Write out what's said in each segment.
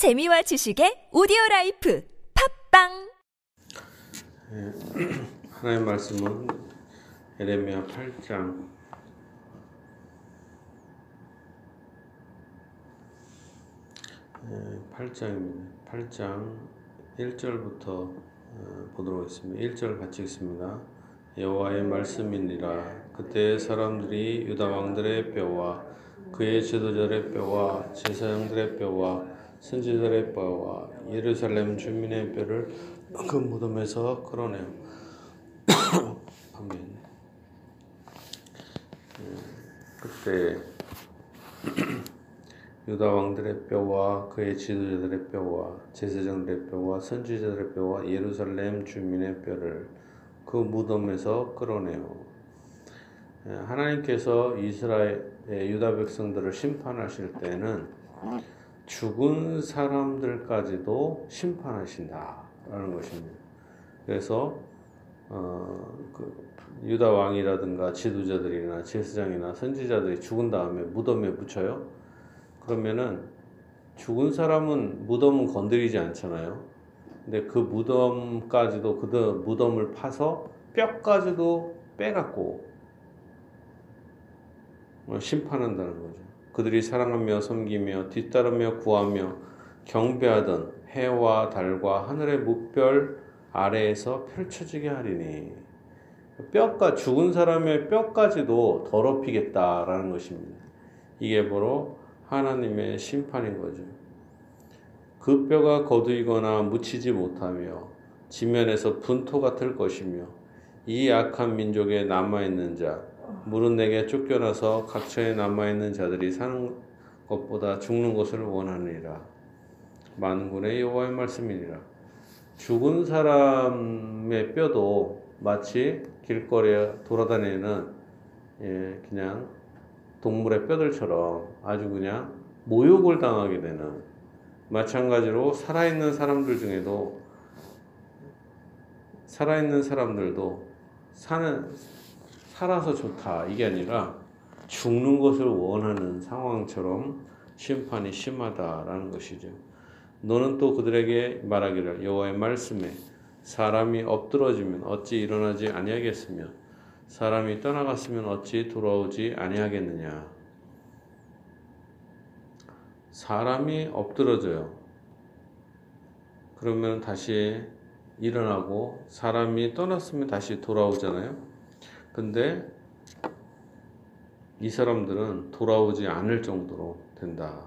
재미와 지식의 오디오 라이프 팟빵 하나의 말씀은 예레미야 8장 예, 8장입니다. 8장 1절부터 어, 보도록 하겠습니다. 1절 같이 읽습니다. 여호와의 말씀이니라 그때 사람들이 유다 왕들의 뼈와 그의 지도자의 뼈와 제사장들의 뼈와 선지자의 뼈와 예루살렘 주민의 뼈를 그 무덤에서 끌어내요. 아멘. 예, 그때 유다 왕들의 뼈와 그의 지도자들의 뼈와 제사장들의 뼈와 선지자들의 뼈와 예루살렘 주민의 뼈를 그 무덤에서 끌어내요. 예, 하나님께서 이스라엘 유다 백성들을 심판하실 때는 죽은 사람들까지도 심판하신다라는 것입니다. 그래서 어, 그 유다 왕이라든가 지도자들이나 제사장이나 선지자들이 죽은 다음에 무덤에 묻혀요. 그러면은 죽은 사람은 무덤은 건드리지 않잖아요. 근데 그 무덤까지도 그 무덤을 파서 뼈까지도 빼갖고 심판한다는 거죠. 그들이 사랑하며 섬기며 뒤따르며 구하며 경배하던 해와 달과 하늘의 무별 아래에서 펼쳐지게 하리니 뼈가 죽은 사람의 뼈까지도 더럽히겠다라는 것입니다. 이게 바로 하나님의 심판인 거죠. 그 뼈가 거두이거나 묻히지 못하며 지면에서 분토 같을 것이며 이 악한 민족에 남아 있는 자 물은 내게 쫓겨나서 각처에 남아있는 자들이 사는 것보다 죽는 것을 원하느니라. 만군의 여호와의 말씀이니라. 죽은 사람의 뼈도 마치 길거리에 돌아다니는 예, 그냥 동물의 뼈들처럼 아주 그냥 모욕을 당하게 되는 마찬가지로 살아있는 사람들 중에도 살아있는 사람들도 사는 살아서 좋다 이게 아니라 죽는 것을 원하는 상황처럼 심판이 심하다라는 것이죠. 너는 또 그들에게 말하기를 여호와의 말씀에 사람이 엎드러지면 어찌 일어나지 아니하겠으며 사람이 떠나갔으면 어찌 돌아오지 아니하겠느냐. 사람이 엎드러져요. 그러면 다시 일어나고 사람이 떠났으면 다시 돌아오잖아요. 근데 이 사람들은 돌아오지 않을 정도로 된다.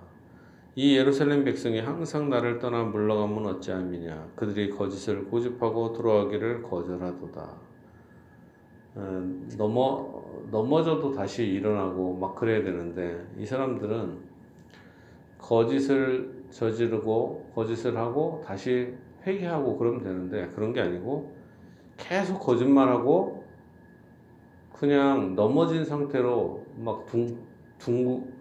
이 예루살렘 백성이 항상 나를 떠나 물러가면 어찌함이냐. 그들이 거짓을 고집하고 돌아가기를 거절하도다. 어, 넘어 넘어져도 다시 일어나고 막 그래야 되는데 이 사람들은 거짓을 저지르고 거짓을 하고 다시 회개하고 그러면 되는데 그런 게 아니고 계속 거짓말하고 그냥 넘어진 상태로 막 둥, 둥,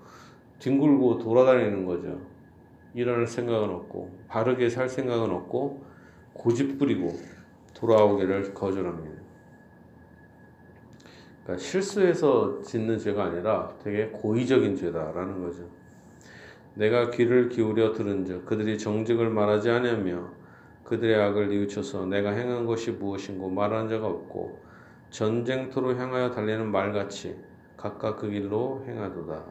뒹굴고 돌아다니는 거죠. 일어날 생각은 없고 바르게 살 생각은 없고 고집 부리고 돌아오기를 거절합니다. 그러니까 실수해서 짓는 죄가 아니라 되게 고의적인 죄다라는 거죠. 내가 귀를 기울여 들은즉 그들이 정직을 말하지 않으며 그들의 악을 뉘우쳐서 내가 행한 것이 무엇인고 말하는 자가 없고 전쟁터로 향하여 달리는 말같이 각각 그 길로 행하도다.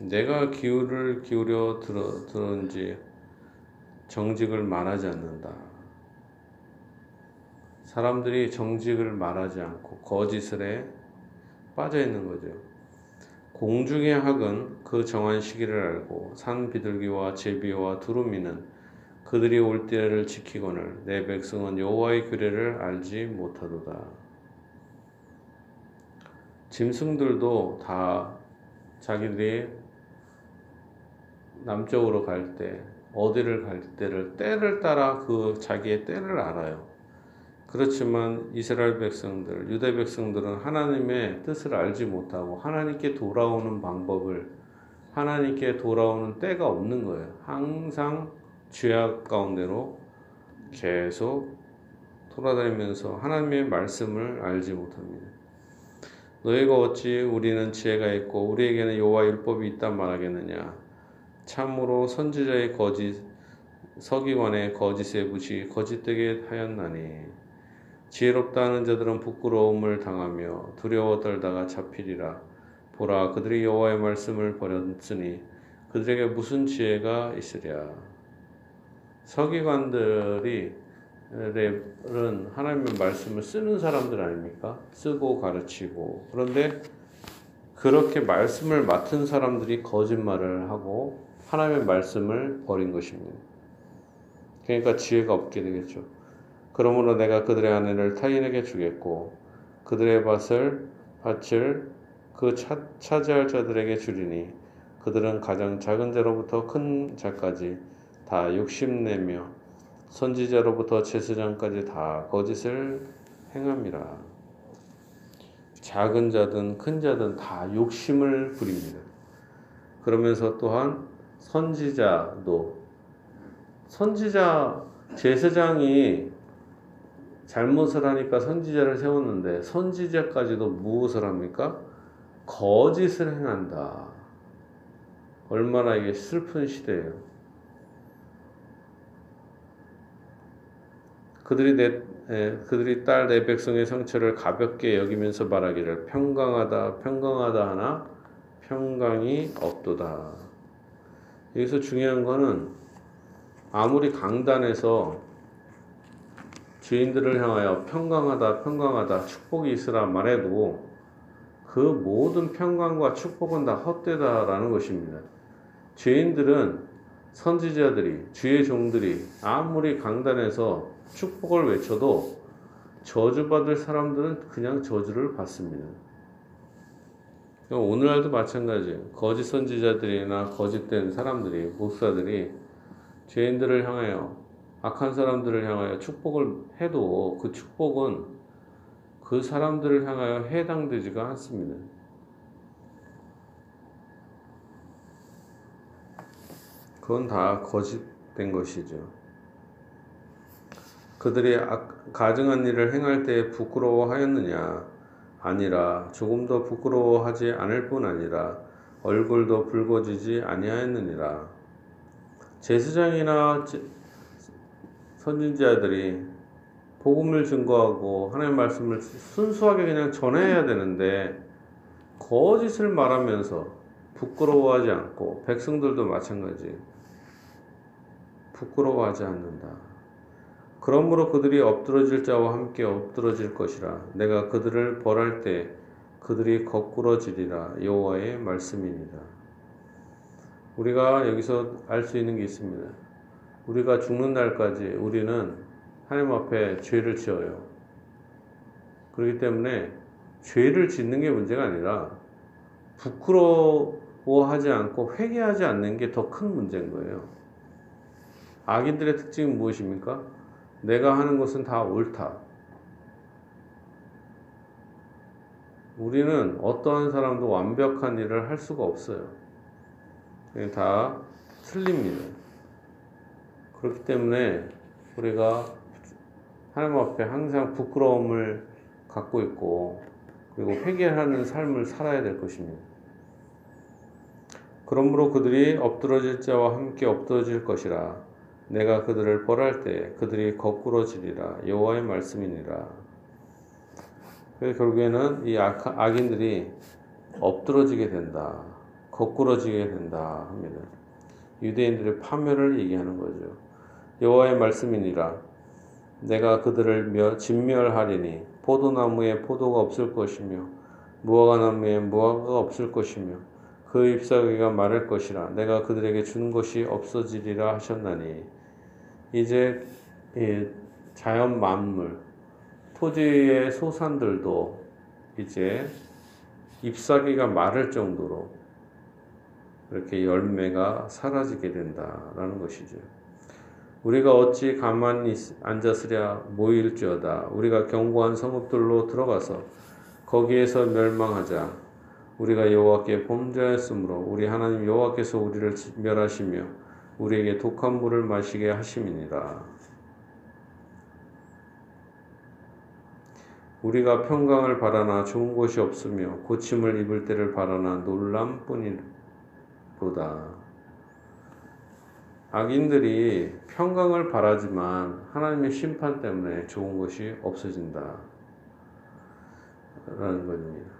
내가 기울을 기울여 들어, 들은지 정직을 말하지 않는다. 사람들이 정직을 말하지 않고 거짓을 해 빠져 있는 거죠. 공중의 학은 그 정한 시기를 알고 산 비둘기와 제비와 두루미는 그들이 올 때를 지키거늘 내 백성은 여호와의 규례를 알지 못하도다. 짐승들도 다 자기들이 남쪽으로 갈 때, 어디를 갈 때를 때를 따라 그 자기의 때를 알아요. 그렇지만 이스라엘 백성들, 유대 백성들은 하나님의 뜻을 알지 못하고 하나님께 돌아오는 방법을 하나님께 돌아오는 때가 없는 거예요. 항상 죄악 가운데로 계속 돌아다니면서 하나님의 말씀을 알지 못합니다. 너희가 어찌 우리는 지혜가 있고 우리에게는 여호와 율법이 있다 말하겠느냐? 참으로 선지자의 거짓 서기관의 거짓의 붓이 거짓되게 하였나니 지혜롭다 하는 자들은 부끄러움을 당하며 두려워 떨다가 잡히리라 보라 그들이 여호와의 말씀을 버렸으니 그들에게 무슨 지혜가 있으랴 서기관들이 은 하나님의 말씀을 쓰는 사람들 아닙니까? 쓰고 가르치고 그런데 그렇게 말씀을 맡은 사람들이 거짓말을 하고 하나님의 말씀을 버린 것입니다. 그러니까 지혜가 없게 되겠죠. 그러므로 내가 그들의 아내를 타인에게 주겠고 그들의 밭을 밭을 그 차, 차지할 자들에게 주리니 그들은 가장 작은 자로부터 큰 자까지 다 욕심내며 선지자로부터 제사장까지 다 거짓을 행함이라. 작은 자든 큰 자든 다 욕심을 부립니다. 그러면서 또한 선지자도 선지자 제사장이 잘못을 하니까 선지자를 세웠는데 선지자까지도 무엇을 합니까? 거짓을 행한다. 얼마나 이게 슬픈 시대예요. 그들이 내 에, 그들이 딸 내 백성의 상처를 가볍게 여기면서 말하기를 평강하다 평강하다 하나 평강이 없도다. 여기서 중요한 거는 아무리 강단에서 죄인들을 향하여 평강하다 평강하다 축복이 있으라 말해도 그 모든 평강과 축복은 다 헛되다라는 것입니다. 죄인들은 선지자들이 주의 종들이 아무리 강단에서 축복을 외쳐도 저주받을 사람들은 그냥 저주를 받습니다. 오늘날도 마찬가지. 거짓 선지자들이나 거짓된 사람들이, 목사들이 죄인들을 향하여, 악한 사람들을 향하여 축복을 해도 그 축복은 그 사람들을 향하여 해당되지가 않습니다. 그건 다 거짓된 것이죠. 그들이 가증한 일을 행할 때 부끄러워하였느냐? 아니라 조금도 부끄러워하지 않을 뿐 아니라 얼굴도 붉어지지 아니하였느니라. 제사장이나 선진자들이 복음을 증거하고 하나님의 말씀을 순수하게 그냥 전해야 되는데 거짓을 말하면서 부끄러워하지 않고 백성들도 마찬가지 부끄러워하지 않는다. 그러므로 그들이 엎드러질 자와 함께 엎드러질 것이라 내가 그들을 벌할 때 그들이 거꾸러지리라 여호와의 말씀입니다. 우리가 여기서 알 수 있는 게 있습니다. 우리가 죽는 날까지 우리는 하나님 앞에 죄를 지어요. 그렇기 때문에 죄를 짓는 게 문제가 아니라 부끄러워하지 않고 회개하지 않는 게 더 큰 문제인 거예요. 악인들의 특징은 무엇입니까? 내가 하는 것은 다 옳다. 우리는 어떠한 사람도 완벽한 일을 할 수가 없어요. 다 틀립니다. 그렇기 때문에 우리가 하나님 앞에 항상 부끄러움을 갖고 있고 그리고 회개하는 삶을 살아야 될 것입니다. 그러므로 그들이 엎드러질 자와 함께 엎드러질 것이라 내가 그들을 벌할 때 그들이 거꾸로지리라 여호와의 말씀이니라. 그래서 결국에는 이 악, 악인들이 엎드러지게 된다. 거꾸러지게 된다 합니다. 유대인들의 파멸을 얘기하는 거죠. 여호와의 말씀이니라. 내가 그들을 진멸하리니 포도나무에 포도가 없을 것이며 무화과나무에 무화과가 없을 것이며 그 잎사귀가 마를 것이라 내가 그들에게 준 것이 없어지리라 하셨나니 이제 자연 만물, 토지의 소산들도 이제 잎사귀가 마를 정도로 이렇게 열매가 사라지게 된다라는 것이죠. 우리가 어찌 가만히 앉았으랴 모일지어다. 우리가 견고한 성읍들로 들어가서 거기에서 멸망하자. 우리가 여호와께 범죄하였으므로 우리 하나님 여호와께서 우리를 멸하시며 우리에게 독한 물을 마시게 하심이니라. 우리가 평강을 바라나 좋은 곳이 없으며 고침을 입을 때를 바라나 놀람뿐이로다. 악인들이 평강을 바라지만 하나님의 심판 때문에 좋은 것이 없어진다. 라는 것입니다.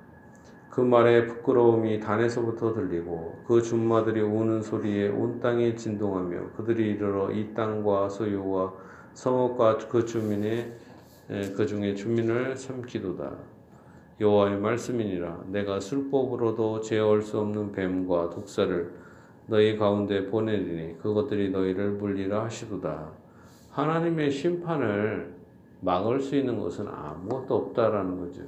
그 말에 부끄러움이 단에서부터 들리고 그 준마들이 우는 소리에 온 땅이 진동하며 그들이 이르러 이 땅과 소유와 성읍과 그 주민의 그 중에 주민을 삼키도다. 여호와의 말씀이니라 내가 술법으로도 제어할 수 없는 뱀과 독사를 너희 가운데 보내리니 그것들이 너희를 물리라 하시도다. 하나님의 심판을 막을 수 있는 것은 아무것도 없다라는 거죠.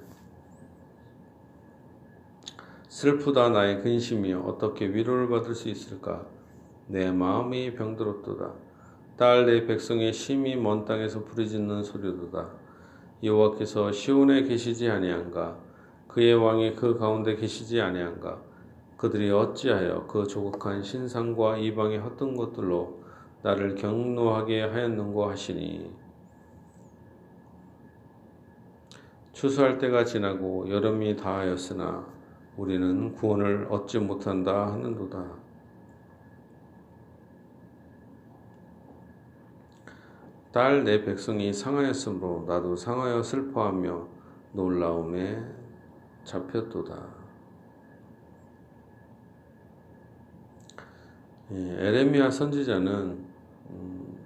슬프다 나의 근심이여 어떻게 위로를 받을 수 있을까? 내 마음이 병들었도다. 딸 내 백성의 심히 먼 땅에서 부르짖는 소리도다. 여호와께서 시온에 계시지 아니한가? 그의 왕이 그 가운데 계시지 아니한가? 그들이 어찌하여 그 조국한 신상과 이방의 헛된 것들로 나를 경노하게 하였는고 하시니 추수할 때가 지나고 여름이 다하였으나 우리는 구원을 얻지 못한다 하는도다. 딸 내 백성이 상하였으므로 나도 상하여 슬퍼하며 놀라움에 잡혔도다. 예, 에레미야 선지자는 음,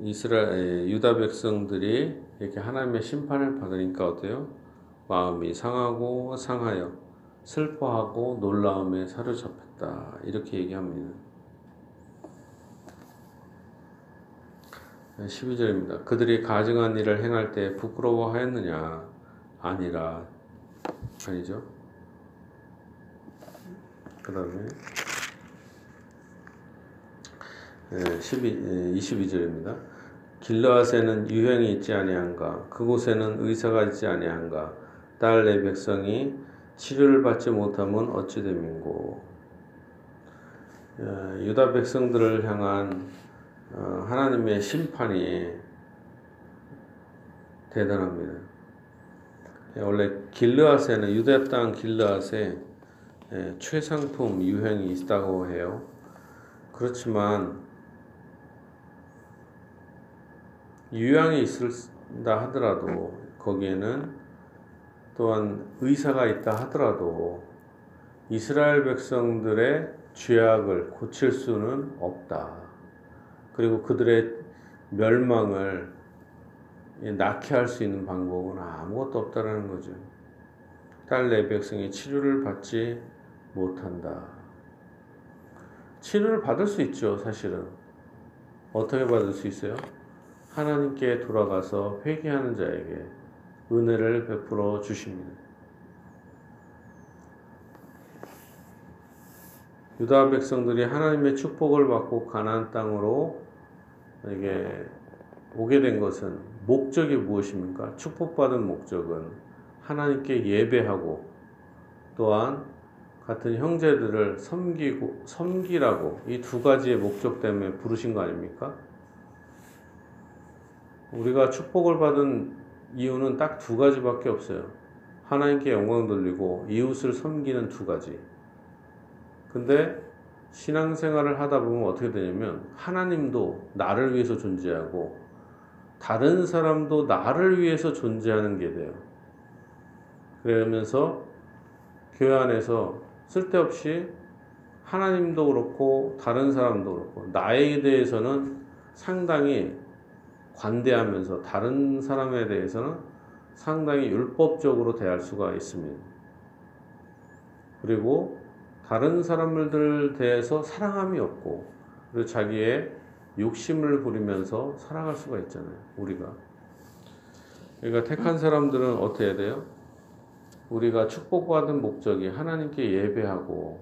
이스라엘 유다 백성들이 이렇게 하나님의 심판을 받으니까 어때요? 마음이 상하고 상하여 슬퍼하고 놀라움에 사로잡혔다. 이렇게 얘기합니다. 12절입니다. 그들이 가증한 일을 행할 때 부끄러워하였느냐? 아니라 아니죠. 그 다음에 12, 22절입니다. 길라앗에는 유행이 있지 아니한가? 그곳에는 의사가 있지 아니한가? 딸 내 백성이 치료를 받지 못하면 어찌 됨인고 어, 유다 백성들을 향한 어, 하나님의 심판이 대단합니다. 예, 원래 길르앗에는 유다 땅 길르앗에 예, 최상품 유행이 있다고 해요. 그렇지만 유양이 있을다 하더라도 거기에는 또한 의사가 있다 하더라도 이스라엘 백성들의 죄악을 고칠 수는 없다. 그리고 그들의 멸망을 낳게 할수 있는 방법은 아무것도 없다라는 거죠. 딸내 백성이 치료를 받지 못한다. 치료를 받을 수 있죠, 사실은. 어떻게 받을 수 있어요? 하나님께 돌아가서 회개하는 자에게 은혜를 베풀어 주십니다. 유다 백성들이 하나님의 축복을 받고 가나안 땅으로 이게 오게 된 것은 목적이 무엇입니까? 축복받은 목적은 하나님께 예배하고 또한 같은 형제들을 섬기고 섬기라고 이 두 가지의 목적 때문에 부르신 거 아닙니까? 우리가 축복을 받은 이유는 딱 두 가지밖에 없어요. 하나님께 영광 돌리고 이웃을 섬기는 두 가지. 근데 신앙생활을 하다 보면 어떻게 되냐면 하나님도 나를 위해서 존재하고 다른 사람도 나를 위해서 존재하는 게 돼요. 그러면서 교회 안에서 쓸데없이 하나님도 그렇고 다른 사람도 그렇고 나에 대해서는 상당히 관대하면서 다른 사람에 대해서는 상당히 율법적으로 대할 수가 있습니다. 그리고 다른 사람들 대해서 사랑함이 없고 그리고 자기의 욕심을 부리면서 살아갈 수가 있잖아요. 우리가. 그러니까 택한 사람들은 어떻게 돼요? 우리가 축복받은 목적이 하나님께 예배하고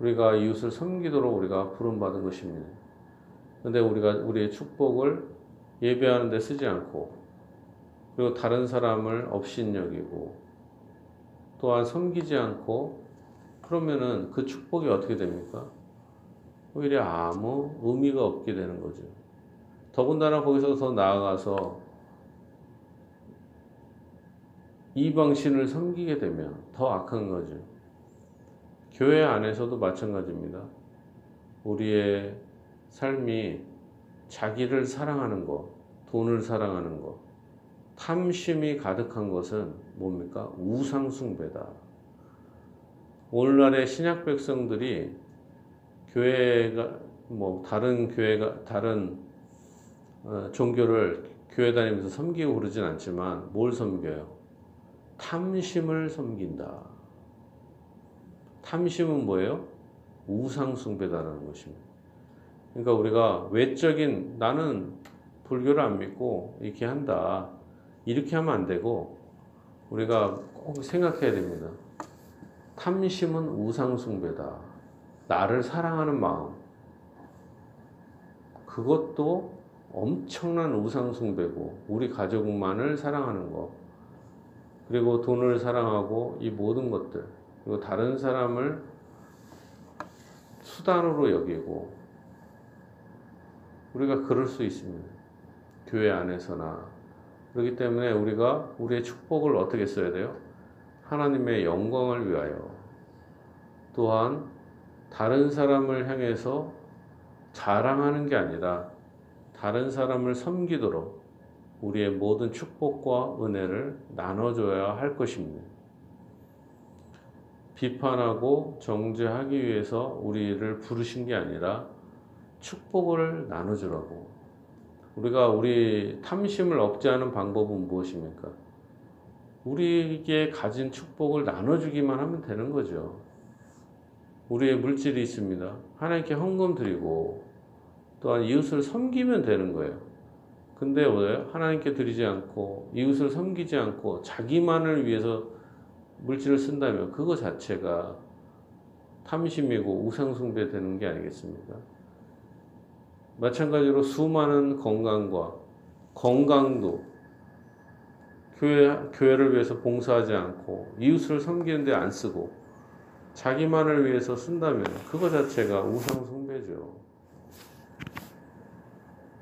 우리가 이웃을 섬기도록 우리가 부름받은 것입니다. 근데 우리가 우리의 축복을 예배하는 데 쓰지 않고 그리고 다른 사람을 업신여기고 또한 섬기지 않고 그러면은 그 축복이 어떻게 됩니까? 오히려 아무 의미가 없게 되는 거죠. 더군다나 거기서 더 나아가서 이방신을 섬기게 되면 더 악한 거죠. 교회 안에서도 마찬가지입니다. 우리의 삶이 자기를 사랑하는 것, 돈을 사랑하는 것, 탐심이 가득한 것은 뭡니까? 우상숭배다. 오늘날의 신약 백성들이 교회가 뭐 다른 교회가 다른 어, 종교를 교회 다니면서 섬기고 그러진 않지만 뭘 섬겨요? 탐심을 섬긴다. 탐심은 뭐예요? 우상숭배다라는 것입니다. 그러니까 우리가 외적인 나는 불교를 안 믿고 이렇게 한다. 이렇게 하면 안 되고 우리가 꼭 생각해야 됩니다. 탐심은 우상숭배다. 나를 사랑하는 마음. 그것도 엄청난 우상숭배고 우리 가족만을 사랑하는 것. 그리고 돈을 사랑하고 이 모든 것들. 그리고 다른 사람을 수단으로 여기고 우리가 그럴 수 있습니다. 교회 안에서나 그렇기 때문에 우리가 우리의 축복을 어떻게 써야 돼요? 하나님의 영광을 위하여 또한 다른 사람을 향해서 자랑하는 게 아니라 다른 사람을 섬기도록 우리의 모든 축복과 은혜를 나눠줘야 할 것입니다. 비판하고 정죄하기 위해서 우리를 부르신 게 아니라 축복을 나눠주라고. 우리가 우리 탐심을 억제하는 방법은 무엇입니까? 우리에게 가진 축복을 나눠주기만 하면 되는 거죠. 우리의 물질이 있습니다. 하나님께 헌금 드리고 또한 이웃을 섬기면 되는 거예요. 근데 왜 하나님께 드리지 않고 이웃을 섬기지 않고 자기만을 위해서 물질을 쓴다면 그거 자체가 탐심이고 우상숭배 되는 게 아니겠습니까? 마찬가지로 수많은 건강과 건강도 교회, 교회를 위해서 봉사하지 않고 이웃을 섬기는데 안 쓰고 자기만을 위해서 쓴다면 그거 자체가 우상숭배죠.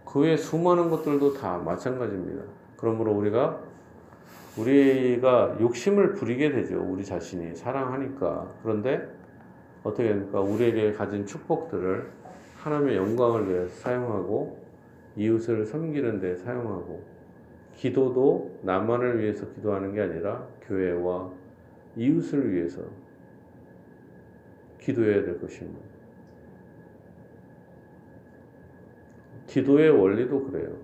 그 외 수많은 것들도 다 마찬가지입니다. 그러므로 우리가 우리가 욕심을 부리게 되죠. 우리 자신이 사랑하니까. 그런데 어떻게 됩니까? 우리에게 가진 축복들을 하나님의 영광을 위해 사용하고 이웃을 섬기는 데 사용하고 기도도 나만을 위해서 기도하는 게 아니라 교회와 이웃을 위해서 기도해야 될 것입니다. 기도의 원리도 그래요.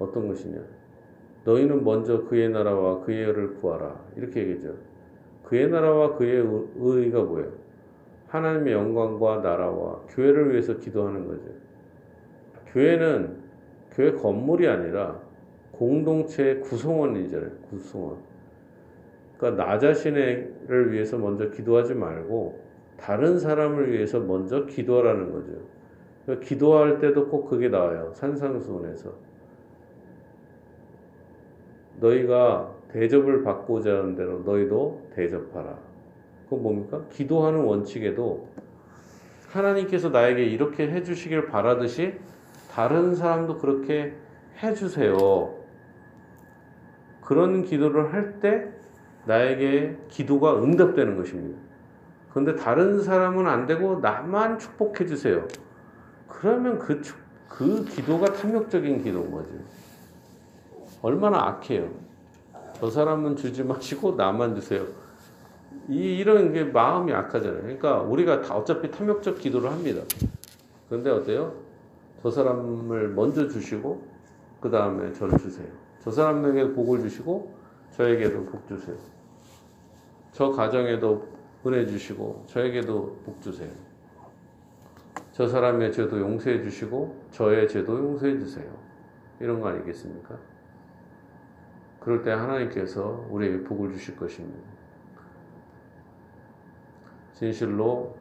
어떤 것이냐? 너희는 먼저 그의 나라와 그의 의를 구하라. 이렇게 얘기죠. 그의 나라와 그의 의가 뭐예요? 하나님의 영광과 나라와 교회를 위해서 기도하는 거죠. 교회는 교회 건물이 아니라 공동체의 구성원이잖아요. 구성원. 그러니까 나 자신을 위해서 먼저 기도하지 말고 다른 사람을 위해서 먼저 기도하라는 거죠. 그러니까 기도할 때도 꼭 그게 나와요. 산상수훈에서. 너희가 대접을 받고자 하는 대로 너희도 대접하라. 그건 뭡니까? 기도하는 원칙에도 하나님께서 나에게 이렇게 해주시길 바라듯이 다른 사람도 그렇게 해주세요. 그런 기도를 할 때 나에게 기도가 응답되는 것입니다. 그런데 다른 사람은 안 되고 나만 축복해 주세요. 그러면 그, 그 기도가 탐욕적인 기도인 거죠. 얼마나 악해요. 저 사람은 주지 마시고 나만 주세요. 이, 이런 게 마음이 악하잖아요. 그러니까 우리가 다 어차피 탐욕적 기도를 합니다. 그런데 어때요? 저 사람을 먼저 주시고, 그 다음에 저를 주세요. 저 사람에게 복을 주시고, 저에게도 복 주세요. 저 가정에도 은혜 주시고, 저에게도 복 주세요. 저 사람의 죄도 용서해 주시고, 저의 죄도 용서해 주세요. 이런 거 아니겠습니까? 그럴 때 하나님께서 우리에게 복을 주실 것입니다. 진실로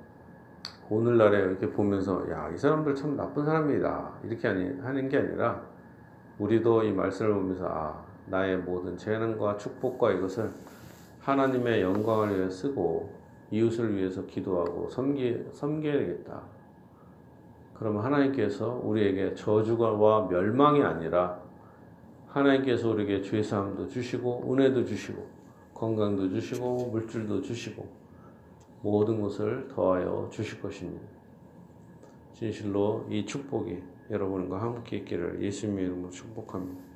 오늘날에 이렇게 보면서 야, 이 사람들 참 나쁜 사람이다. 이렇게 하는 게 아니라 우리도 이 말씀을 보면서 아, 나의 모든 재능과 축복과 이것을 하나님의 영광을 위해 쓰고 이웃을 위해서 기도하고 섬기, 섬겨야겠다. 그러면 하나님께서 우리에게 저주와 멸망이 아니라 하나님께서 우리에게 죄사함도 주시고 은혜도 주시고 건강도 주시고 물질도 주시고 모든 것을 더하여 주실 것입니다. 진실로 이 축복이 여러분과 함께 있기를 예수님의 이름으로 축복합니다.